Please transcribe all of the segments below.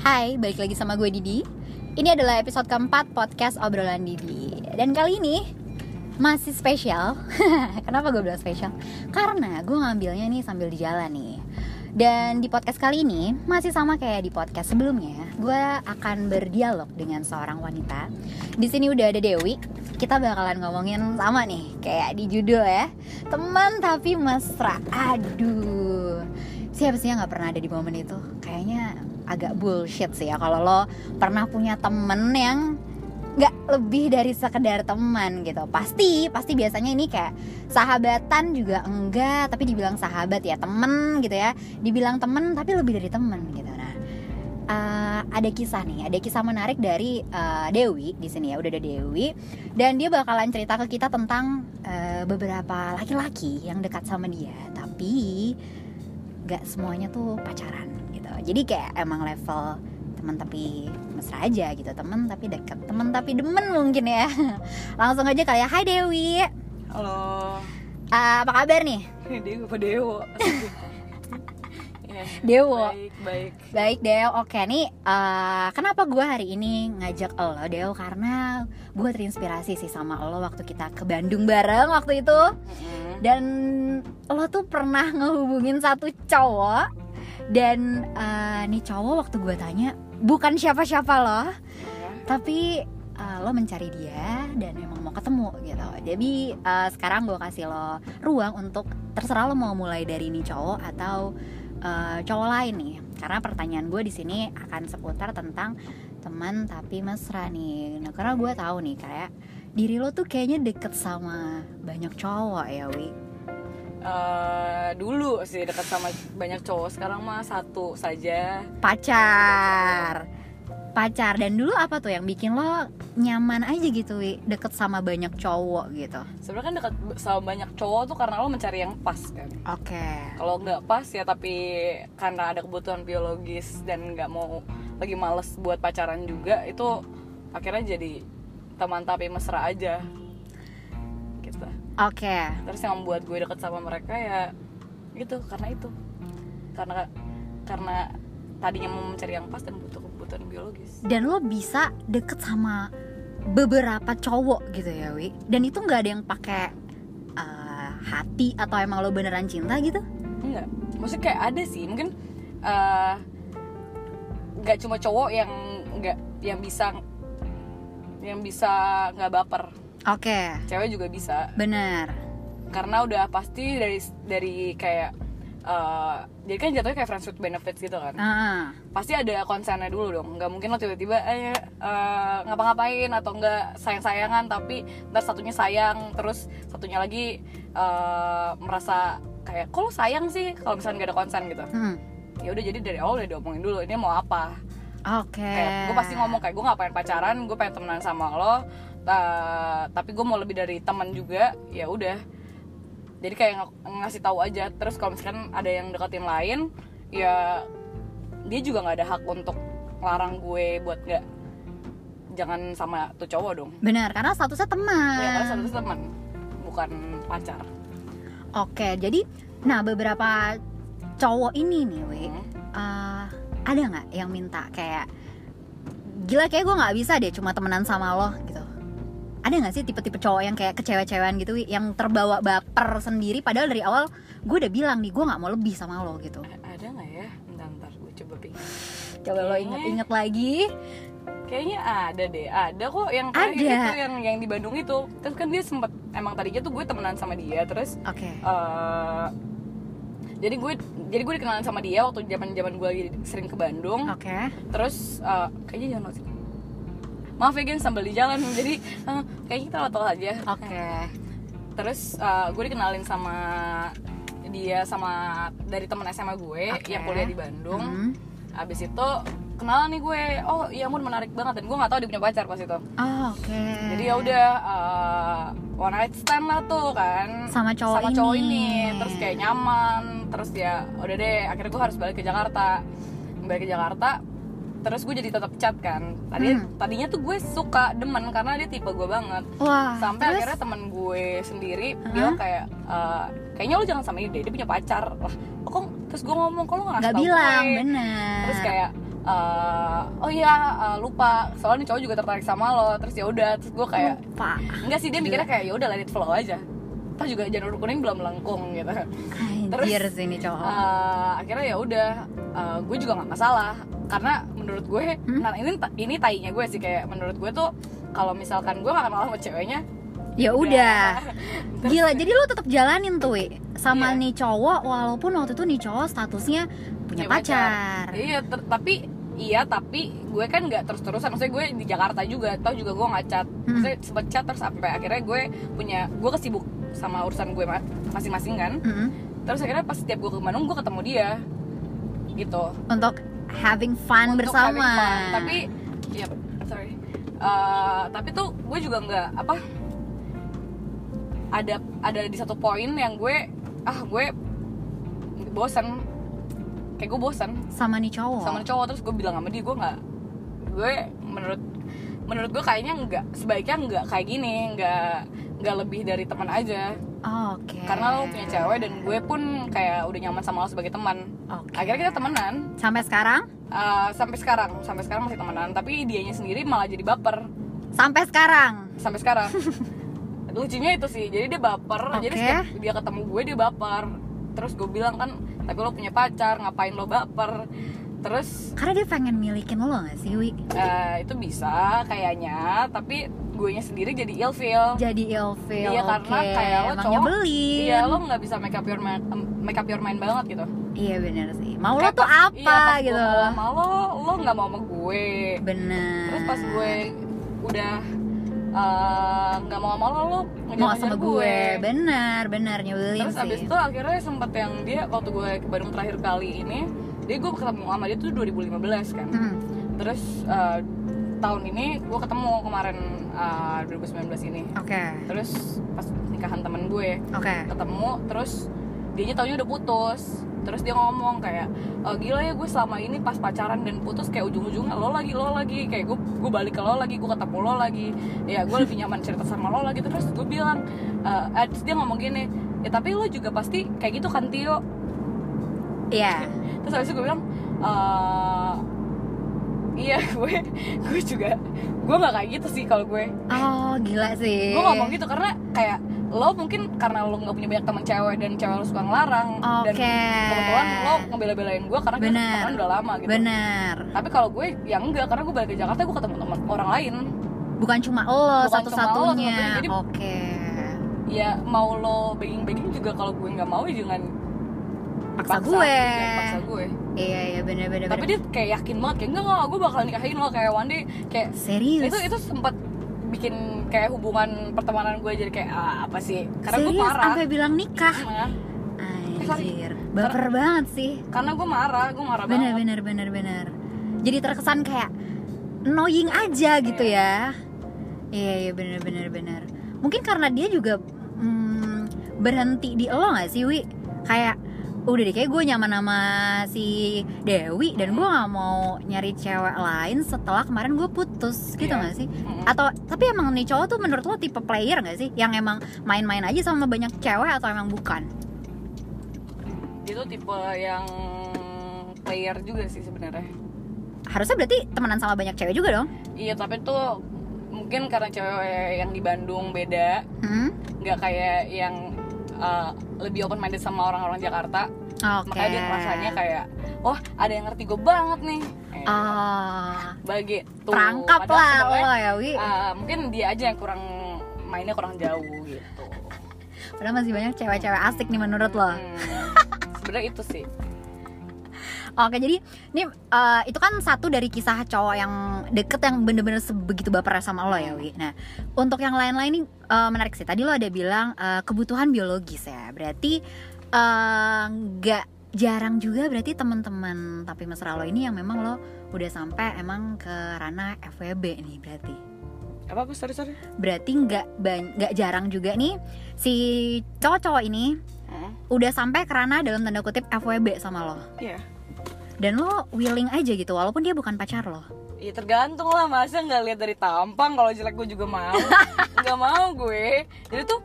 Hai, balik lagi sama gue Didi Ini adalah episode keempat podcast obrolan Didi Dan kali ini masih spesial Kenapa gue bilang spesial? Karena gue ngambilnya nih sambil di jalan nih dan di podcast kali ini masih sama kayak di podcast sebelumnya, gue akan berdialog dengan seorang wanita. Di sini udah ada Dewi. Kita bakalan ngomongin sama nih, kayak di judul ya, teman tapi mesra. Aduh, siapa sih yang nggak pernah ada di momen itu? Kayaknya agak bullshit sih ya. Kalau lo pernah punya temen yang nggak lebih dari sekedar teman gitu. Pasti pasti biasanya ini kayak sahabatan juga enggak tapi dibilang sahabat ya temen gitu ya. Dibilang temen tapi lebih dari temen gitu. Nah uh, ada kisah nih ada kisah menarik dari uh, Dewi di sini ya udah ada Dewi. Dan dia bakalan cerita ke kita tentang uh, beberapa laki-laki yang dekat sama dia tapi nggak semuanya tuh pacaran jadi kayak emang level teman tapi mesra aja gitu. Teman tapi deket teman tapi demen mungkin ya. Langsung aja kali ya. Hai Dewi. Halo. Uh, apa kabar nih? Dewi apa Dewo? Ya, Dewo. baik baik. Baik Dewo. Oke nih uh, kenapa gue hari ini ngajak lo Dewo? Karena gue terinspirasi sih sama lo waktu kita ke Bandung bareng waktu itu. Dan lo tuh pernah ngehubungin satu cowok dan uh, nih cowok waktu gue tanya bukan siapa-siapa loh. Tapi uh, lo mencari dia dan memang mau ketemu gitu. Jadi uh, sekarang gue kasih lo ruang untuk terserah lo mau mulai dari ini cowok atau uh, cowok lain nih. Karena pertanyaan gue di sini akan seputar tentang teman tapi mesra nih. Nah karena gue tahu nih kayak diri lo tuh kayaknya deket sama banyak cowok ya wi Uh, dulu sih dekat sama banyak cowok sekarang mah satu saja. Pacar. Pacar. Dan dulu apa tuh yang bikin lo nyaman aja gitu wi? Deket sama banyak cowok gitu? Sebenarnya kan deket sama banyak cowok tuh karena lo mencari yang pas kan. Oke. Okay. kalau nggak pas ya tapi karena ada kebutuhan biologis dan nggak mau lagi males buat pacaran juga itu akhirnya jadi teman tapi mesra aja Oke. Okay. Terus yang membuat gue deket sama mereka ya gitu karena itu. Karena karena tadinya mau mencari yang pas dan butuh kebutuhan biologis. Dan lo bisa deket sama beberapa cowok gitu ya, Wi. Dan itu nggak ada yang pakai uh, hati atau emang lo beneran cinta gitu? Enggak. Maksudnya kayak ada sih, mungkin uh, nggak cuma cowok yang nggak yang bisa yang bisa nggak baper Oke. Okay. Cewek juga bisa. Benar. Karena udah pasti dari dari kayak uh, jadi kan jatuhnya kayak friends with benefits gitu kan. Uh. Pasti ada konsennya dulu dong. Nggak mungkin lo tiba-tiba eh uh, ngapa-ngapain atau enggak sayang-sayangan tapi ntar satunya sayang terus satunya lagi uh, merasa kayak kok lo sayang sih kalau misalnya nggak ada konsen gitu. Hmm. Ya udah jadi dari awal udah diomongin dulu ini mau apa. Oke. Okay. gue pasti ngomong kayak gue ngapain pacaran, gue pengen temenan sama lo uh, tapi gue mau lebih dari teman juga ya udah. Jadi kayak ng ngasih tahu aja. Terus kalau misalkan ada yang deketin lain ya dia juga nggak ada hak untuk larang gue buat nggak jangan sama tuh cowok dong. Benar karena statusnya teman. Ya karena statusnya teman bukan pacar. Oke jadi nah beberapa cowok ini nih we hmm. uh, ada nggak yang minta kayak gila kayak gue nggak bisa deh cuma temenan sama lo ada nggak sih tipe-tipe cowok yang kayak kecewa-cewaan gitu yang terbawa baper sendiri? Padahal dari awal gue udah bilang nih gue nggak mau lebih sama lo gitu. Ada nggak ya? Bentar bentar gue coba pikir coba lo inget-inget lagi. Kayaknya ada deh ada kok yang kayak ada. gitu yang yang di Bandung itu. Terus kan dia sempet emang tadinya tuh gue temenan sama dia terus oke. okay. uh, eh, jadi gue jadi gue dikenalan sama dia waktu zaman zaman gue lagi sering ke Bandung. Oke. Okay. terus uh, kayaknya jangan sih maaf ya geng sambil di jalan jadi uh, kayaknya kita tahu aja oke okay. terus uh, gue dikenalin sama dia sama dari teman SMA gue okay. yang kuliah di Bandung mm. abis itu kenalan nih gue oh iya mun menarik banget dan gue nggak tahu dia punya pacar pas itu oh, oke okay. jadi ya udah uh, one night stand lah tuh kan sama cowok sama ini. cowok ini terus kayak nyaman terus dia udah deh akhirnya gue harus balik ke Jakarta balik ke Jakarta terus gue jadi tetap chat kan. Tadi hmm. tadinya tuh gue suka demen karena dia tipe gue banget. Wah, sampai terus? akhirnya temen gue sendiri huh? bilang kayak uh, kayaknya lo jangan sama dia dia punya pacar. Lah kok terus gue ngomong kok lo nggak nggak bilang gue? bener. Terus kayak eh, oh iya eh, lupa. Soalnya cowok juga tertarik sama lo. Terus ya udah terus gue kayak Pak enggak sih dia mikirnya kayak ya udah let it flow aja. Toh juga janur kuning belum melengkung gitu. Anjir sih ini cowok. Eh, akhirnya ya udah eh, gue juga nggak masalah. Karena menurut gue Hmm? nah ini ini tainya gue sih kayak menurut gue tuh kalau misalkan gue gak kenal sama ceweknya Ya udah Gila jadi lu tetap jalanin tuh Wi Sama Iya. nih cowok Walaupun waktu itu nih cowok statusnya Punya punya pacar, iya ter- tapi iya tapi gue kan nggak terus terusan maksudnya gue di Jakarta juga tau juga gue nggak chat Hmm. maksudnya sempet chat terus sampai akhirnya gue punya gue kesibuk sama urusan gue ma- masing-masing kan Mm-mm. terus akhirnya pas setiap gue ke Bandung gue ketemu dia gitu Untuk having fun Untuk bersama. having fun. tapi ya sorry. Eh, tapi tuh gue juga nggak apa ada ada di satu poin yang gue ah gue bosan kayak gue bosan Sama nih cowok. Sama cowok terus gue bilang sama dia gue nggak gue menurut menurut gue kayaknya nggak sebaiknya nggak kayak gini nggak nggak lebih dari teman aja. Oke. Karena lo punya cewek dan gue pun kayak udah nyaman sama lo sebagai teman. Oke. akhirnya kita temenan. Sampai sekarang? Uh, sampai sekarang. Sampai sekarang masih temenan. Tapi dianya sendiri malah jadi baper. Sampai sekarang? Sampai sekarang. Lucunya itu sih. Jadi dia baper. Jadi Oke. setiap dia ketemu gue dia baper. Terus gue bilang kan tapi lo punya pacar ngapain lo baper? Terus Karena dia pengen milikin lo gak sih Wi? eh, itu bisa kayaknya. Tapi gue nya sendiri jadi ilfeel. Jadi ilfeel iya karena kayak lo cowok nyebelin. iya lo nggak bisa make up your mind make up your mind banget gitu. Iya bener sih. Mau lo Kayak tuh pas- apa iya, gue gitu? mau lo lo nggak mau sama gue. Bener. Terus pas gue udah eh, nggak mau sama lo lo Mau sama gue. Bener bener. Nyebelin terus sih. abis itu akhirnya sempet yang dia waktu gue ke Bandung terakhir kali ini dia gue ketemu sama dia tuh 2015 kan. Hmm. terus eh, tahun ini gue ketemu kemarin eh, 2019 ini. Oke. Terus pas nikahan temen gue Oke. ketemu terus dia taunya udah putus. Terus dia ngomong kayak "Eh, gila ya gue selama ini pas pacaran dan putus kayak ujung-ujungnya lo lagi lo lagi. Kayak gue gue balik ke lo lagi gue ketemu lo lagi. Ya gue lebih nyaman cerita sama lo lagi. Terus gue bilang eh, eh, terus dia ngomong gini ya tapi lo juga pasti kayak gitu kan Tio? Iya. Terus habis itu gue bilang "Eh, iya gue gue juga gue nggak kayak gitu sih kalau gue. Oh gila sih. Gue ngomong gitu karena kayak lo mungkin karena lo nggak punya banyak teman cewek dan cewek lo suka ngelarang dan Oke. kebetulan lo ngebela-belain gue karena kita Bener. temenan udah lama gitu. Bener tapi kalau gue ya enggak karena gue balik ke Jakarta gue ketemu teman orang lain. Bukan cuma lo satu-satunya. Oke. ya mau lo begging-begging juga kalau gue nggak mau ya jangan Paksa paksa, gue. jangan paksa gue. Iya iya bener-bener tapi dia kayak yakin banget kayak enggak enggak gue bakal nikahin lo kayak one day kayak Serius? Itu itu sempat bikin kayak hubungan pertemanan gue jadi kayak ah, apa sih? Karena gue marah. Sampai bilang nikah? Nah, Anjir Baper banget sih. karena gue marah gue marah bener banget. bener bener bener. Jadi terkesan kayak annoying aja gitu ya. Iya iya bener bener bener. Mungkin karena dia juga hmm, berhenti di lo nggak sih wi? Kayak udah deh kayak gue nyaman sama si Dewi dan gue nggak mau nyari cewek lain setelah kemarin gue putus gitu Iya. nggak sih Mm-mm. atau tapi emang nih cowok tuh menurut lo tipe player nggak sih yang emang main-main aja sama banyak cewek atau emang bukan dia tuh tipe yang player juga sih sebenarnya harusnya berarti temenan sama banyak cewek juga dong iya tapi tuh mungkin karena cewek yang di Bandung beda hmm? nggak kayak yang uh, lebih open minded sama orang-orang Jakarta Oke. makanya dia rasanya kayak wah ada yang ngerti gue banget nih Eh, Ah, bagi tuh perangkap lah lo ya Wi. uh, mungkin dia aja yang kurang mainnya kurang jauh gitu Padahal masih banyak cewek-cewek asik nih menurut lo. Hmm, sebenarnya itu sih Oke, jadi ini eh, itu kan satu dari kisah cowok yang deket yang bener-bener sebegitu baper sama lo ya Wi. Nah, untuk yang lain-lain nih eh, menarik sih. Tadi lo ada bilang eh, kebutuhan biologis ya. Berarti nggak jarang juga berarti teman-teman tapi mesra lo ini yang memang lo udah sampai emang ke ranah FWB nih berarti. apa aku sorry sorry Berarti nggak nggak jarang juga nih si cowok-cowok ini Hmm, udah sampai kerana dalam tanda kutip FWB sama lo iya dan lo willing aja gitu walaupun dia bukan pacar lo. Ya tergantung lah masa nggak lihat dari tampang kalau jelek gue juga mau. Nggak mau gue. Jadi tuh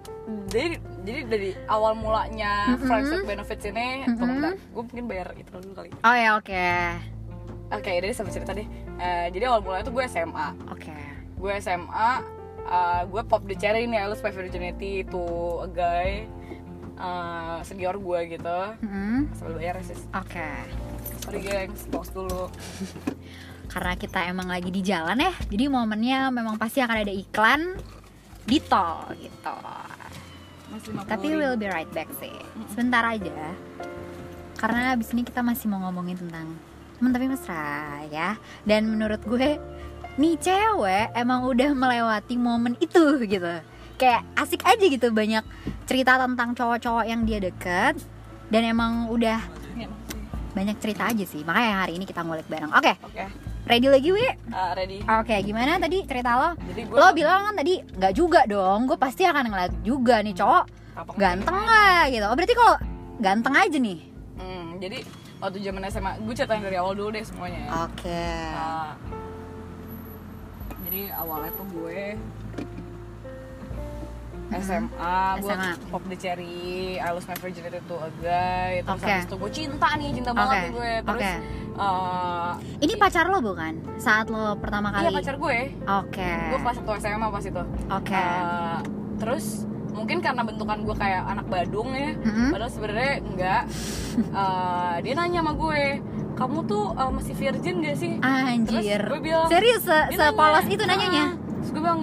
jadi jadi dari awal mulanya Mhm. friends with benefits ini tunggu bentar gue mungkin bayar itu dulu kali. Oh ya oke. Oke dari sampai cerita deh. Eh, jadi awal mulanya tuh gue SMA Oke. gue SMA uh, gue pop the cherry nih I lose my virginity to a guy uh, senior gue gitu. Mm-mm. sambil bayar sis. Oke. Sorry gengs pause dulu Karena kita emang lagi di jalan ya, jadi momennya memang pasti akan ada iklan di tol gitu. Mas 50 Tapi we'll be right back sih. Sebentar aja. Karena abis ini kita masih mau ngomongin tentang teman tapi mesra ya. Dan menurut gue nih cewek emang udah melewati momen itu gitu. Kayak asik aja gitu banyak cerita tentang cowok-cowok yang dia deket dan emang udah. Banyak cerita aja sih. Makanya hari ini kita ngulik bareng. Oke, oke ready lagi Wi? uh, ready Oke, gimana tadi cerita lo? jadi gue Lo bilang kan tadi nggak juga dong. Gue pasti akan ngeliat juga nih cowok apa ganteng nggak gitu. Oh berarti kalau ganteng aja nih. hmm, jadi waktu zaman SMA gue ceritain dari awal dulu deh semuanya ya. Oke. Uh, jadi awalnya tuh gue SMA, gue pop the cherry, I lost my virginity to a guy Terus Oke. habis itu gue cinta nih, cinta Oke, banget nih gue Terus oke. uh, Ini pacar lo bukan? Saat lo pertama kali? Iya pacar gue, Oke. gue kelas 1 SMA pas itu Oke. Uh, Terus mungkin karena bentukan gue kayak anak Badung ya Mm-mm. Padahal sebenarnya enggak Uh, Dia nanya sama gue, kamu tuh uh, masih virgin gak sih? Anjir. Terus gue bilang, Serius se sepolos nanya, itu nanyanya? "Ah." Terus gue bilang,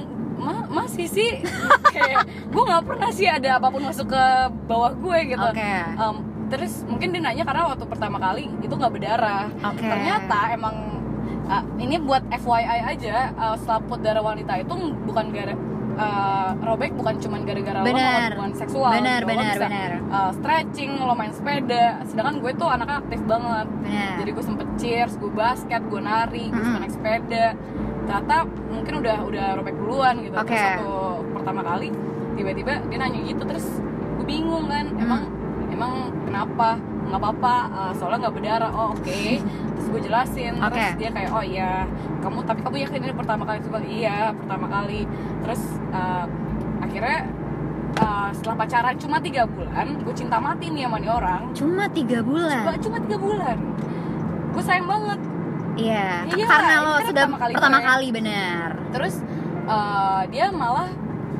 masih sih Kayak gue gak pernah sih ada apa pun masuk ke bawah gue gitu Oke. Em, Terus mungkin dia nanya karena waktu pertama kali itu gak berdarah Oke. Ternyata emang uh, ini buat FYI aja uh, selaput darah wanita itu bukan gara uh, robek bukan cuma gara-gara lo Bener. hubungan seksual Bener, Lo bener, bisa, bener. uh, stretching lo main sepeda sedangkan gue tuh anaknya aktif banget Benar. jadi gue sempet cheers gue basket gue nari gue Mm-mm. suka naik sepeda ternyata mungkin udah udah robek duluan gitu. Oke. terus waktu pertama kali tiba-tiba dia nanya gitu terus gue bingung kan Hmm. emang emang kenapa? Nggak apa-apa uh, soalnya nggak berdarah. Oh oke. Terus gue jelasin terus Oke. dia kayak oh iya kamu tapi kamu yakin ini pertama kali? Coba iya pertama kali. Terus uh, akhirnya uh, setelah pacaran cuma tiga bulan gue cinta mati nih sama nih orang. Cuma tiga Cuma- bulan. cuma tiga bulan. Gue sayang banget Iya. Iya, karena lo kan sudah pertama kali pertama kali benar. terus uh, dia malah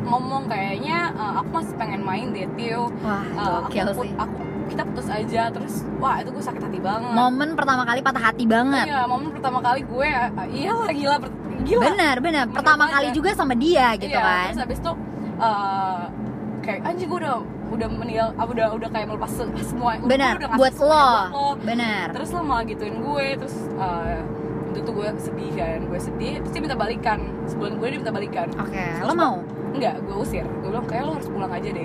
ngomong kayaknya uh, aku masih pengen main date you Wah, Uh, aku, sih. aku kita putus aja terus wah itu gue sakit hati banget Momen pertama kali patah hati banget. iya momen pertama kali gue uh, iya lah gila gila Benar, benar. Pertama aja. kali juga sama dia gitu iya, kan. terus habis itu uh, kayak anjing gue udah udah meninggal ah, udah udah kayak melepas se- semua Benar, udah buat lo. buat lo. Benar. terus lo malah gituin gue terus uh, itu tuh gue sedih kan gue sedih terus dia minta balikan sebulan gue dia minta balikan Oke, Terus lo mau? enggak gue usir gue bilang kayak lo harus pulang aja deh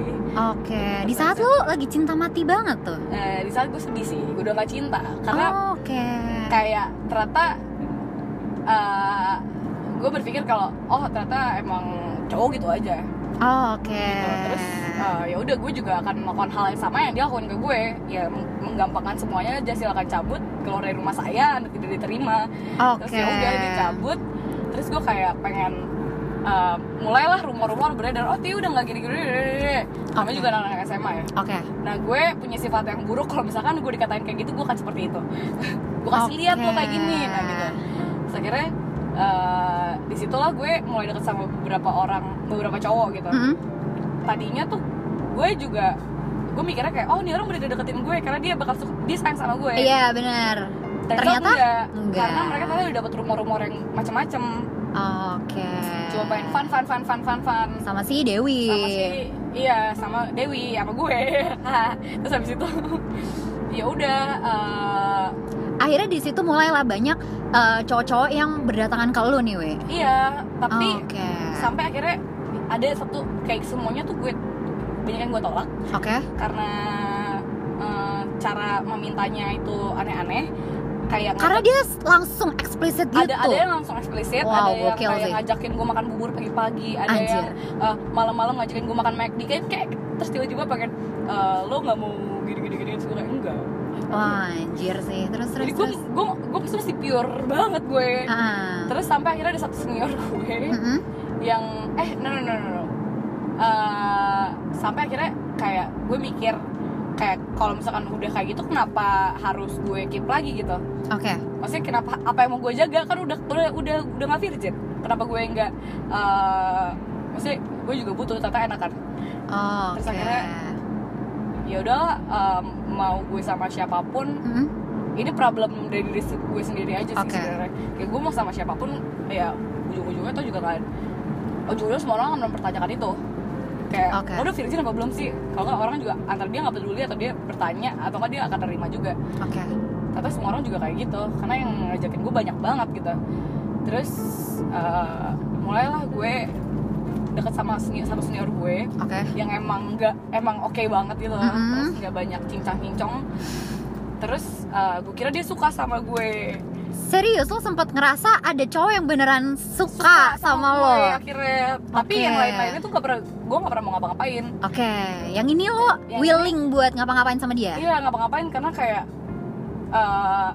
Oke, di saat lo lagi cinta mati banget tuh. nah, di saat gue sedih sih gue udah gak cinta karena Oke. kayak ternyata uh, gue berpikir kalau oh ternyata emang cowok gitu aja Oke. gitu. terus uh, ya udah gue juga akan melakukan hal yang sama yang dia lakukan ke gue. Ya meng- menggampangkan semuanya aja silakan cabut keluar dari rumah saya anda tidak diterima. Terus Oke. ya udah dia cabut. Terus gue kayak pengen uh, mulailah rumor-rumor beredar oh Tia udah nggak gini-gini kami juga anak-anak SMA ya. Oke. nah gue punya sifat yang buruk kalau misalkan gue dikatain kayak gitu gue akan seperti itu. Gue kasih lihat lo kayak gini nah gitu. Terus akhirnya uh, di situlah gue mulai deket sama beberapa orang beberapa cowok gitu. Mm-mm. Tadinya tuh gue juga gue mikirnya kayak oh ini orang udah deketin gue karena dia bakal suka dia sayang sama gue Iya benar. Ternyata Ternyata enggak, enggak. karena mereka ternyata udah dapet rumor-rumor yang macem-macem Oke. cuma pengen fun fun fun fun fun fun Sama si Dewi. sama si iya sama Dewi sama gue terus habis itu ya udah eh, Akhirnya di situ mulailah banyak eh, cowok-cowok yang berdatangan ke lu nih, we. iya tapi Oke. sampai akhirnya ada satu kayak semuanya tuh gue banyak yang gue tolak Oke. karena eh, cara memintanya itu aneh-aneh kayak Karena dia langsung eksplisit gitu. ada ada yang langsung eksplisit Wow, ada yang kayak sih. ngajakin gue makan bubur pagi-pagi ada Anjir. yang eh, malam-malam ngajakin gue makan McD kayak kayak terus tiba-tiba pengen eh, lo nggak mau gini-gini gini terus gue kayak enggak Wah, anjir sih. Terus terus jadi gue gue gue pasti masih pure banget gue Ah. terus sampai akhirnya ada satu senior gue Mm-mm. Yang eh no no no no, no. Eh, sampai akhirnya kayak gue mikir kayak kalau misalkan udah kayak gitu kenapa harus gue keep lagi gitu? Oke. Maksudnya kenapa apa yang mau gue jaga? Kan udah udah udah udah nggak virgin. Kenapa gue nggak eh, maksudnya gue juga butuh ternyata enakan oh, Terus akhirnya, ya udahlah em, mau gue sama siapa pun Mm-mm. ini problem dari diri gue sendiri aja sih Oke. sebenarnya. Kayak gue mau sama siapa pun ya ujung-ujungnya tuh juga kan ujung-ujungnya semua orang akan mempertanyakan itu. Kayak Oke. lo udah virgin apa belum sih? Kalau nggak orang juga antara dia nggak peduli atau dia bertanya atau kan dia akan terima juga. Oke. Ternyata semua orang juga kayak gitu karena yang ngajakin gue banyak banget gitu. Terus eh, mulailah gue deket sama seni- satu senior gue oke. yang emang nggak emang oke banget gitu lah Mhm. terus nggak banyak cincang cincong terus eh, gue kira dia suka sama gue serius lo sempat ngerasa ada cowok yang beneran suka, sama, lo gue akhirnya. Tapi yang lain-lainnya tuh gak pernah gue gak pernah mau ngapa-ngapain. Oke yang ini lo Yang willing buat ngapa-ngapain sama dia? Iya ngapa-ngapain karena kayak eh,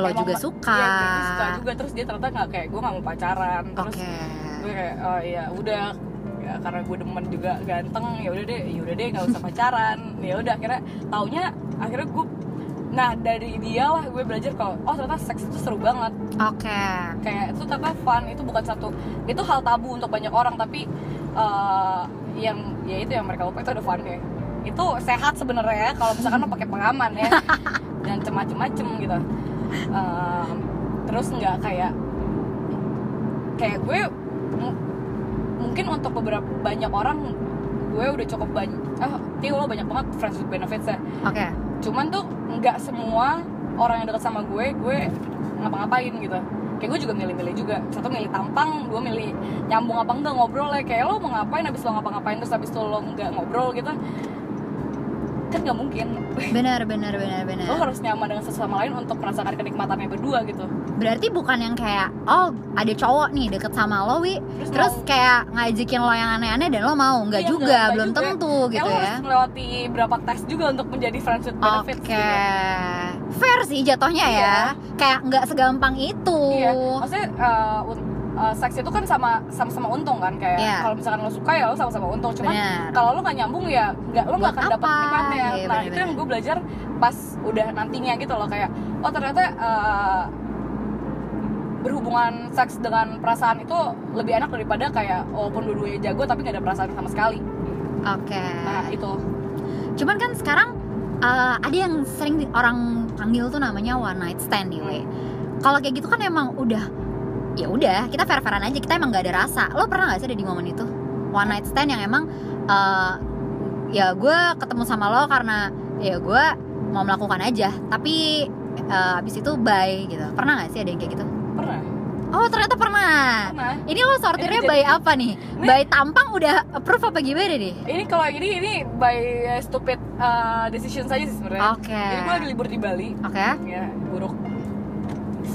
lo juga suka. iya, suka juga. Terus dia ternyata nggak kayak gue nggak mau pacaran. Terus oke. gue kayak oh iya udah. Ya, karena gue demen juga ganteng ya udah deh ya udah deh nggak usah pacaran. Ya udah akhirnya taunya akhirnya gue nah dari dia lah gue belajar kalau oh ternyata seks itu seru banget. Oke. Kayak itu ternyata fun itu bukan satu itu hal tabu untuk banyak orang tapi eh, yang ya itu yang mereka lupa itu ada fun kayak itu sehat sebenarnya kalau misalkan lo pakai pengaman ya. Dan macem-macem gitu. Em, terus nggak kayak kayak gue mu- mungkin untuk beberapa banyak orang gue udah cukup banyak ah Tio lo banyak banget friends with benefits ya oke cuman tuh nggak semua orang yang dekat sama gue gue ngapa-ngapain gitu. Kayak gue juga milih-milih juga. Satu milih tampang dua milih nyambung apa enggak ngobrol. Ya kayak lo mau ngapain habis lo ngapa-ngapain terus habis itu lo nggak ngobrol gitu kan nggak mungkin benar benar benar lo benar harus nyaman dengan sesama lain untuk merasakan kenikmatannya berdua gitu berarti bukan yang kayak oh ada cowok nih deket sama lo wi Terus terus mau- kayak ngajakin lo yang aneh-aneh dan lo mau nggak Iya, juga nggak- nggak belum juga. tentu Ya, gitu lo ya harus melewati berapa tes juga untuk menjadi friends with Oke, benefits gitu. fair sih jatuhnya ya. Iya. Kayak nggak segampang itu. Iya, maksudnya uh, uh, seks itu kan sama sama-sama untung kan kayak Iya. kalau misalkan lo suka ya lo sama-sama untung. Cuman kalau lo nggak nyambung ya nggak lo nggak akan dapat apa? nikmatnya. Iya, nah benar-benar. itu yang gue belajar pas udah nantinya gitu loh kayak oh ternyata uh, berhubungan seks dengan perasaan itu lebih enak daripada kayak walaupun dua-duanya jago tapi nggak ada perasaan sama sekali. Oke. Nah itu Cuman kan sekarang uh, ada yang sering orang panggil tuh namanya one night stand nih, we. Kalau kayak gitu kan emang udah ya udah kita fair fairan aja kita emang nggak ada rasa. Lo pernah nggak sih ada di momen itu one night stand yang emang uh, ya gue ketemu sama lo karena ya gue mau melakukan aja tapi uh, abis itu bye gitu pernah nggak sih ada yang kayak gitu pernah Oh ternyata pernah. pernah. Ini lo sortirnya Ini by jadi- apa nih? Ini- By tampang udah approve apa gimana nih? Ini kalau ini ini by stupid uh, decision saja sih sebenarnya. Oke. Jadi gue lagi libur di Bali. Oke. ya buruk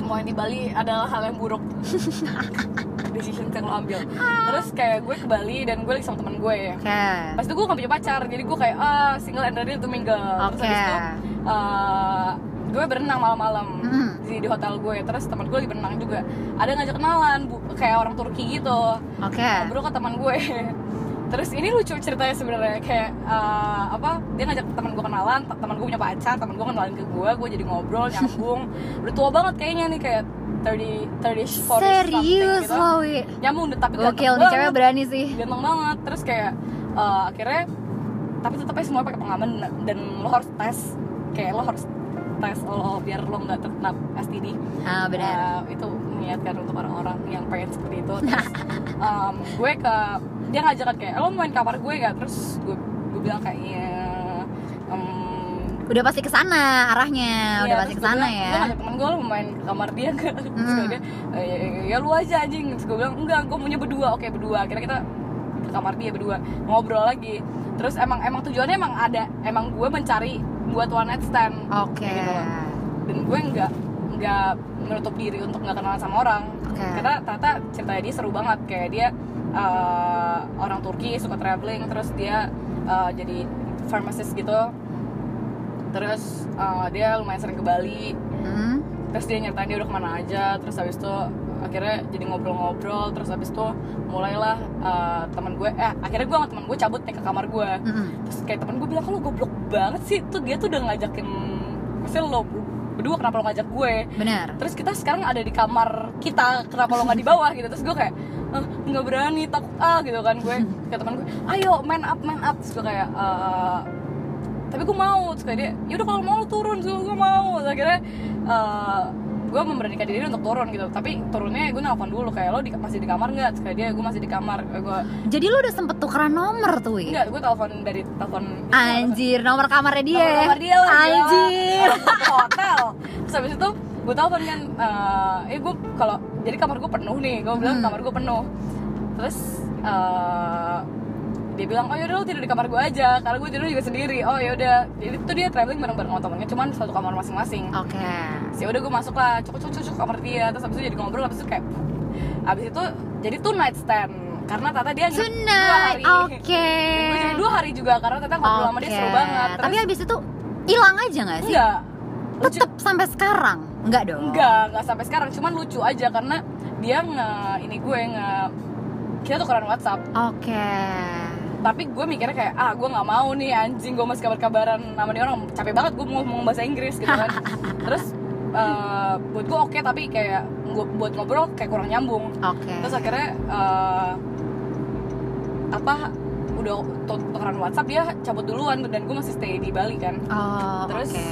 semua yang di Bali adalah hal yang buruk decision yang lo ambil terus kayak gue ke Bali dan gue lagi sama temen gue ya Oke. pas itu gue gak punya pacar jadi gue kayak ah single and ready to mingle terus Oke. habis itu eh, gue berenang malam-malam Hmm. di, di hotel gue terus teman gue lagi berenang juga ada ngajak kenalan bu, kayak orang Turki gitu Oke. ngobrol ke teman gue terus ini lucu ceritanya sebenarnya kayak eh, apa dia ngajak teman gue kenalan te- teman gue punya pacar teman gue kenalin ke gue gue jadi ngobrol nyambung udah tua banget kayaknya nih kayak 30 30 40 Serius gitu. lo, wi. nyambung tapi Gokil nih cewek berani sih. ganteng banget terus kayak eh, akhirnya tapi tetap aja semua pakai pengaman dan lo harus tes kayak lo harus tes lo biar lo nggak terkena STD Ah benar. Uh, itu mengingatkan untuk orang-orang yang pengen seperti itu. Terus um, gue ke dia ngajakan kayak lo main kamar gue gak terus gue gue bilang kayak iya um, Udah pasti ke sana arahnya, iya, udah pasti ke sana bilang, ya. gue ngajak temen gue lo main ke kamar dia gak terus Hmm. dia "Eh, ya, ya, ya lu aja anjing. Terus gue bilang enggak gue maunya berdua. Oke berdua. Akhirnya kita ke kamar dia berdua ngobrol lagi. Terus emang emang tujuannya emang ada emang gue mencari buat one night stand. Oke. Kayak gitu dan gue nggak nggak menutup diri untuk nggak kenalan sama orang. Oke. karena ternyata ceritanya dia seru banget. Kayak dia uh, orang Turki suka traveling terus dia uh, jadi pharmacist gitu. Terus uh, dia lumayan sering ke Bali. Hmm. terus dia nyeritain dia udah ke mana aja. Terus habis itu akhirnya jadi ngobrol-ngobrol. Terus abis itu mulailah uh, teman gue eh akhirnya gue sama teman gue cabut nih ke kamar gue. Mm-mm. terus kayak temen gue bilang kalau goblok banget sih? Tuh dia tuh udah ngajakin maksudnya lo berdua kenapa lo ngajak gue? Benar. Terus kita sekarang ada di kamar kita kenapa lo nggak di bawah? Gitu. Terus gue kayak "Ah, nggak berani takut ah gitu kan gue. Ke teman gue ayo man up man up. Terus gue kayak "Eh, tapi gue mau. Terus kayak dia yaudah kalau mau lo turun. Terus gue mau. Terus akhirnya eh, gue memberanikan diri untuk turun gitu. Tapi turunnya gue nelfon dulu kayak lo di- masih di kamar nggak? Kayak dia gue masih di kamar. Gue jadi lu udah sempet tukeran nomor tuh enggak gue telepon dari telepon anjir nomor kamarnya dia Nomor ya? kamar dia lah anjir. Hotel. Terus habis itu gue telepon kan eh eh gue kalau jadi kamar gue penuh nih. Gue bilang Hmm. kamar gue penuh. Terus eh, dia bilang oh yaudah lo tidur di kamar gue aja. Karena gue tidur juga sendiri. Oh yaudah jadi itu dia traveling bareng bareng temennya cuman satu kamar masing-masing. Oke. Ya udah gue masuk lah. Cuk cuk cuk cuk kamar dia. Terus habis itu jadi ngobrol habis itu kayak habis itu jadi tuh night stand karena tata dia nginep dua tonight hari. oke. Gue jadi dua hari juga karena tata ngobrol sama dia seru banget. Terus tapi habis itu hilang aja nggak sih? Enggak tetep sampai sekarang? Enggak dong? Enggak enggak sampai sekarang. Cuman lucu aja karena dia nge ini gue nge kita tukeran WhatsApp. Oke tapi gue mikirnya kayak ah gue nggak mau nih anjing gue masih kabar-kabaran sama dia orang capek banget gue mau ngomong bahasa Inggris gitu kan. Terus eh, buat gue oke tapi kayak gue buat ngobrol kayak kurang nyambung. Oke. Terus akhirnya eh, apa udah tu- tukeran WhatsApp dia cabut duluan dan gue masih stay di Bali kan. Oh terus oke.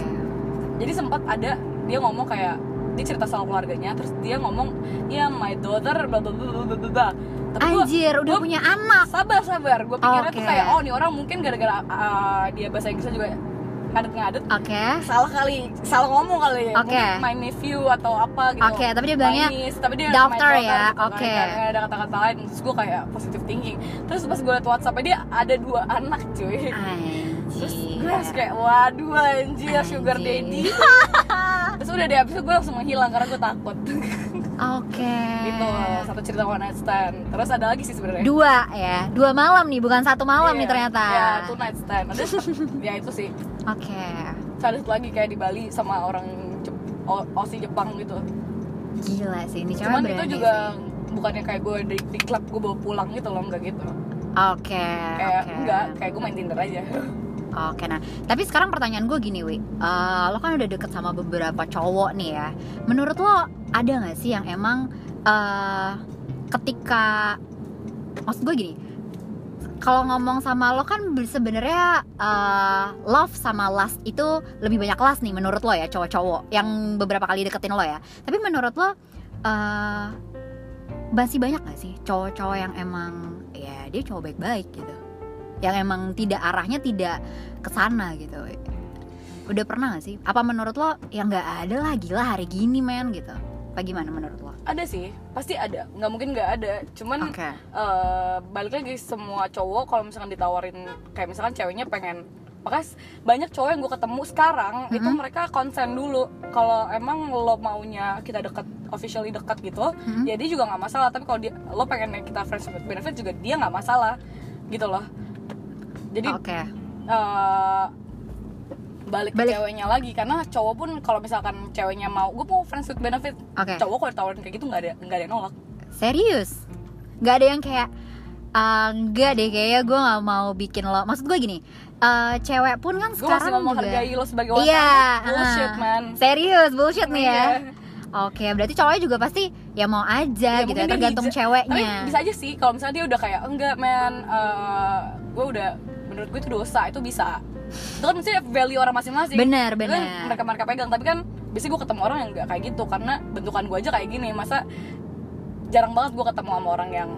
jadi sempat ada dia ngomong kayak dia cerita soal keluarganya terus dia ngomong ya my daughter bla bla bla bla bla tapi gua- anjir udah gua- punya anak. Sabar sabar. Gue pikirnya tuh Oke. kayak oh nih orang mungkin gara-gara uh, dia bahasa Inggrisnya juga ngadet-ngadet. Oke. Salah kali salah ngomong kali ya. Oke. mungkin my nephew atau apa gitu. Oke, tapi dia bilangnya niece, tapi dia my ya, gitu kan. oke. Karena ada kata-kata lain. Terus gue kayak positive thinking. Terus pas gue liat WhatsAppnya dia ada dua anak cuy. Terus gue anjir kayak waduh anjir sugar Anjir. daddy. terus udah abis itu gue langsung menghilang karena gue takut. Oke. Itu satu cerita one night stand. Terus ada lagi sih sebenarnya. Dua ya. Dua malam nih bukan satu malam nih Iya, ternyata. Ya two night stand. Ada ya itu sih. Oke. Terus ada satu lagi kayak di Bali sama orang Jep- O- Aussie Jepang gitu. Gila sih ini cuman itu juga bukannya kayak gue di, di klub gue bawa pulang gitu loh enggak gitu. Sih. oke kayak oke. enggak kayak gue main Tinder aja Oke, nah, tapi sekarang pertanyaan gue gini, Wi. Eh, lo kan udah deket sama beberapa cowok nih ya. Menurut lo ada nggak sih yang emang eh ketika, maksud gue gini, kalau ngomong sama lo kan sebenarnya eh, love sama lust itu lebih banyak lust nih menurut lo ya cowok-cowok yang beberapa kali deketin lo ya. Tapi menurut lo eh masih banyak gak sih cowok-cowok yang emang ya dia cowok baik-baik gitu yang emang tidak arahnya tidak ke sana gitu. Udah pernah gak sih? Apa menurut lo yang nggak ada lah gila hari gini men gitu. Apa gimana menurut lo? Ada sih pasti ada. Nggak mungkin nggak ada. Cuman oke. eh, balik lagi semua cowok kalau misalkan ditawarin kayak misalkan ceweknya pengen makanya banyak cowok yang gue ketemu sekarang itu Mhm. mereka konsen dulu. Kalau emang lo maunya kita deket officially deket gitu Mhm. ya dia juga nggak masalah. Tapi kalau dia lo pengen kita friends with benefit juga dia nggak masalah gitu loh jadi oke. eh, balik, Balik. ke ceweknya lagi karena cowok pun kalau misalkan ceweknya mau gue mau friends with benefit oke. cowok kalau ditawarin kayak gitu nggak ada nggak ada yang nolak. Serius? Nggak ada yang kayak "Ah, enggak deh kayaknya gue nggak mau bikin lo. Maksud gue gini eh, cewek pun kan gue sekarang mau juga menghargai lo sebagai wanita Iya, bullshit ah. man. Serius bullshit nih ya. Iya. oke berarti cowoknya juga pasti ya mau aja Ya, gitu ya tergantung ceweknya. tapi bisa aja sih kalau misalnya dia udah kayak enggak man gue udah menurut gue itu dosa itu bisa. Itu kan mesti value orang masing-masing. Benar kan benar. mereka mereka pegang. Tapi kan biasanya gue ketemu orang yang nggak kayak gitu. Karena bentukan gue aja kayak gini. Masa jarang banget gue ketemu sama orang yang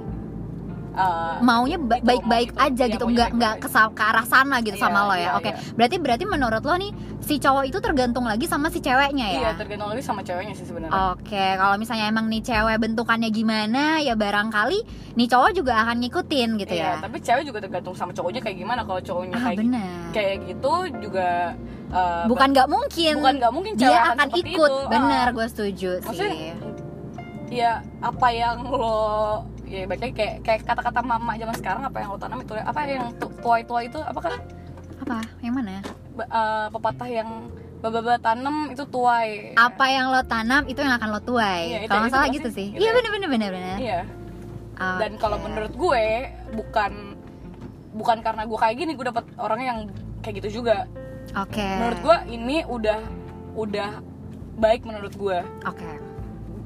uh, maunya gitu, baik-baik aja gitu nggak nggak baik-baik. ke, arah sana gitu Iya, sama lo ya iya, oke iya. berarti berarti menurut lo nih si cowok itu tergantung lagi sama si ceweknya ya iya tergantung lagi sama ceweknya sih sebenarnya Oke, kalau misalnya emang nih cewek bentukannya gimana, ya barangkali nih cowok juga akan ngikutin gitu iya ya. tapi cewek juga tergantung sama cowoknya kayak gimana kalau cowoknya ah kayak benar. kayak gitu juga uh, Bukan nggak mungkin. bukan nggak mungkin cewek dia akan seperti ikut. itu. Benar, Ah. gue setuju sih. ya apa yang lo ya baik lagi kayak kayak kata-kata mama zaman sekarang apa yang lo tanam itu apa yang tu- tua-tua itu apa kan? Apa? Yang mana? Ba- eh, pepatah yang baba tanam itu tuai. Apa yang lo tanam itu yang akan lo tuai. Iya, kalau nggak salah gitu sih. gitu. Iya ya. bener bener bener bener. Iya. Oke. dan kalau menurut gue bukan bukan karena gue kayak gini gue dapet orang yang kayak gitu juga. Oke. Menurut gue ini udah udah baik menurut gue. Oke.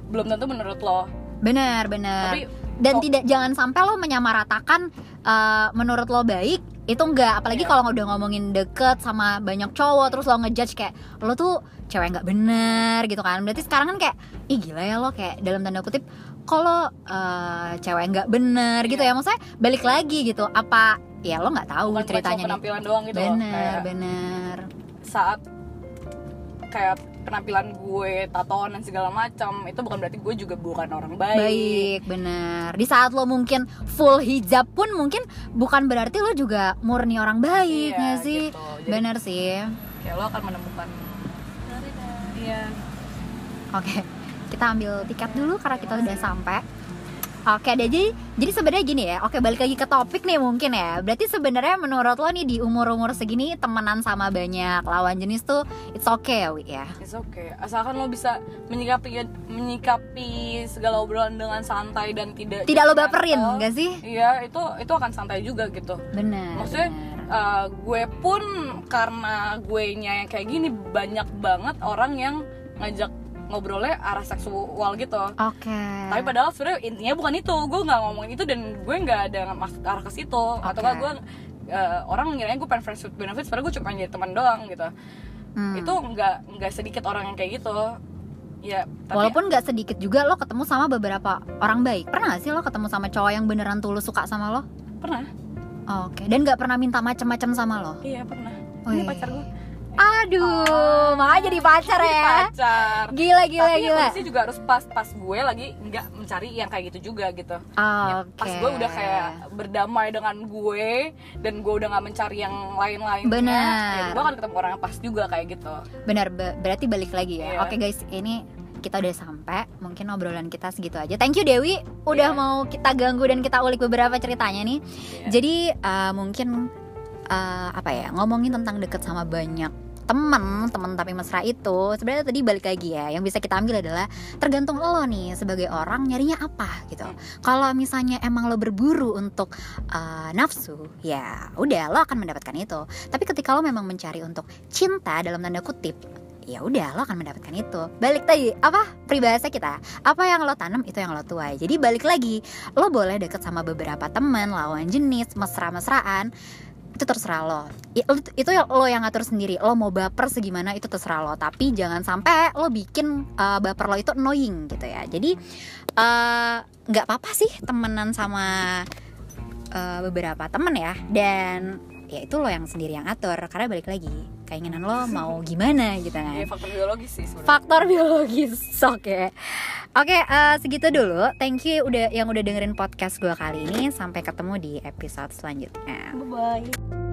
Belum tentu menurut lo. Bener bener. Tapi, dan kok- tidak jangan sampai lo menyamaratakan eh, menurut lo baik itu enggak apalagi Iya. kalau udah ngomongin deket sama banyak cowok terus lo ngejudge kayak lo tuh cewek nggak bener gitu kan berarti sekarang kan kayak ih gila ya lo kayak dalam tanda kutip kalau eh, cewek nggak bener gitu ya Iya. maksudnya balik lagi gitu apa ya lo nggak tahu bukan ceritanya nih penampilan doang gitu loh. bener Kayak bener saat kayak penampilan gue tatoan dan segala macam itu bukan berarti gue juga bukan orang baik, baik bener di saat lo mungkin full hijab pun mungkin bukan berarti lo juga murni orang baik Iya, sih? gitu. Jadi- bener sih. kayak lo akan menemukan iya. Oke, kita ambil tiket dulu karena kita udah sampai. Oke, deh jadi jadi sebenarnya gini ya. Oke, balik lagi ke topik nih mungkin ya. Berarti sebenarnya menurut lo nih di umur-umur segini temenan sama banyak lawan jenis tuh it's okay ya, Wi ya. it's okay asalkan lo bisa menyikapi menyikapi segala obrolan dengan santai dan tidak Tidak lo baperin, judgmental. enggak sih? iya itu itu akan santai juga gitu Bener. Maksudnya, bener. Uh, gue pun karena gue nya yang kayak gini banyak banget orang yang ngajak ngobrolnya arah seksual gitu Oke. tapi padahal sebenarnya intinya bukan itu gue nggak ngomongin itu dan gue nggak ada maksud arah ke situ atau Oke. gue uh, orang ngiranya gue pengen friends with benefits padahal gue cuma jadi teman doang gitu Hmm. itu nggak nggak sedikit orang yang kayak gitu ya tapi Walaupun nggak sedikit juga lo ketemu sama beberapa orang baik. Pernah gak sih lo ketemu sama cowok yang beneran tulus suka sama lo? pernah Oke. Dan nggak pernah minta macem-macem sama lo? iya pernah Wih. ini pacar gue Aduh, makanya jadi pacar Jadi ya. pacar Gila gila tapi ya gila. kondisi juga harus pas pas gue lagi nggak mencari yang kayak gitu juga gitu Ya, Oke. pas gue udah kayak berdamai dengan gue dan gue udah nggak mencari yang lain-lainnya Benar. ya gue akan ketemu orang yang pas juga kayak gitu Benar, be- berarti balik lagi ya. Iya. Oke guys, ini kita udah sampai. Mungkin obrolan kita segitu aja. Thank you Dewi, udah Iya. mau kita ganggu dan kita ulik beberapa ceritanya nih. Iya. Jadi uh, mungkin uh, apa ya ngomongin tentang deket sama banyak temen temen tapi mesra itu sebenarnya tadi balik lagi ya yang bisa kita ambil adalah tergantung lo nih sebagai orang nyarinya apa gitu. Kalau misalnya emang lo berburu untuk uh, nafsu ya udah lo akan mendapatkan itu. Tapi ketika lo memang mencari untuk cinta dalam tanda kutip ya udah lo akan mendapatkan itu. Balik tadi apa? Peribahasa kita apa yang lo tanam itu yang lo tuai. Jadi balik lagi lo boleh deket sama beberapa teman lawan jenis mesra-mesraan itu terserah lo. Itu ya lo yang ngatur sendiri. Lo mau baper segimana itu terserah lo. Tapi jangan sampai lo bikin uh, baper lo itu annoying gitu ya. Jadi uh, nggak apa-apa sih temenan sama uh, beberapa temen ya. Dan ya itu lo yang sendiri yang atur karena balik lagi keinginan lo mau gimana gitu kan. Ya faktor biologis sih sebenarnya. Faktor biologis oke. Oke eh, segitu dulu. Thank you udah yang udah dengerin podcast gue kali ini. Sampai ketemu di episode selanjutnya. Bye bye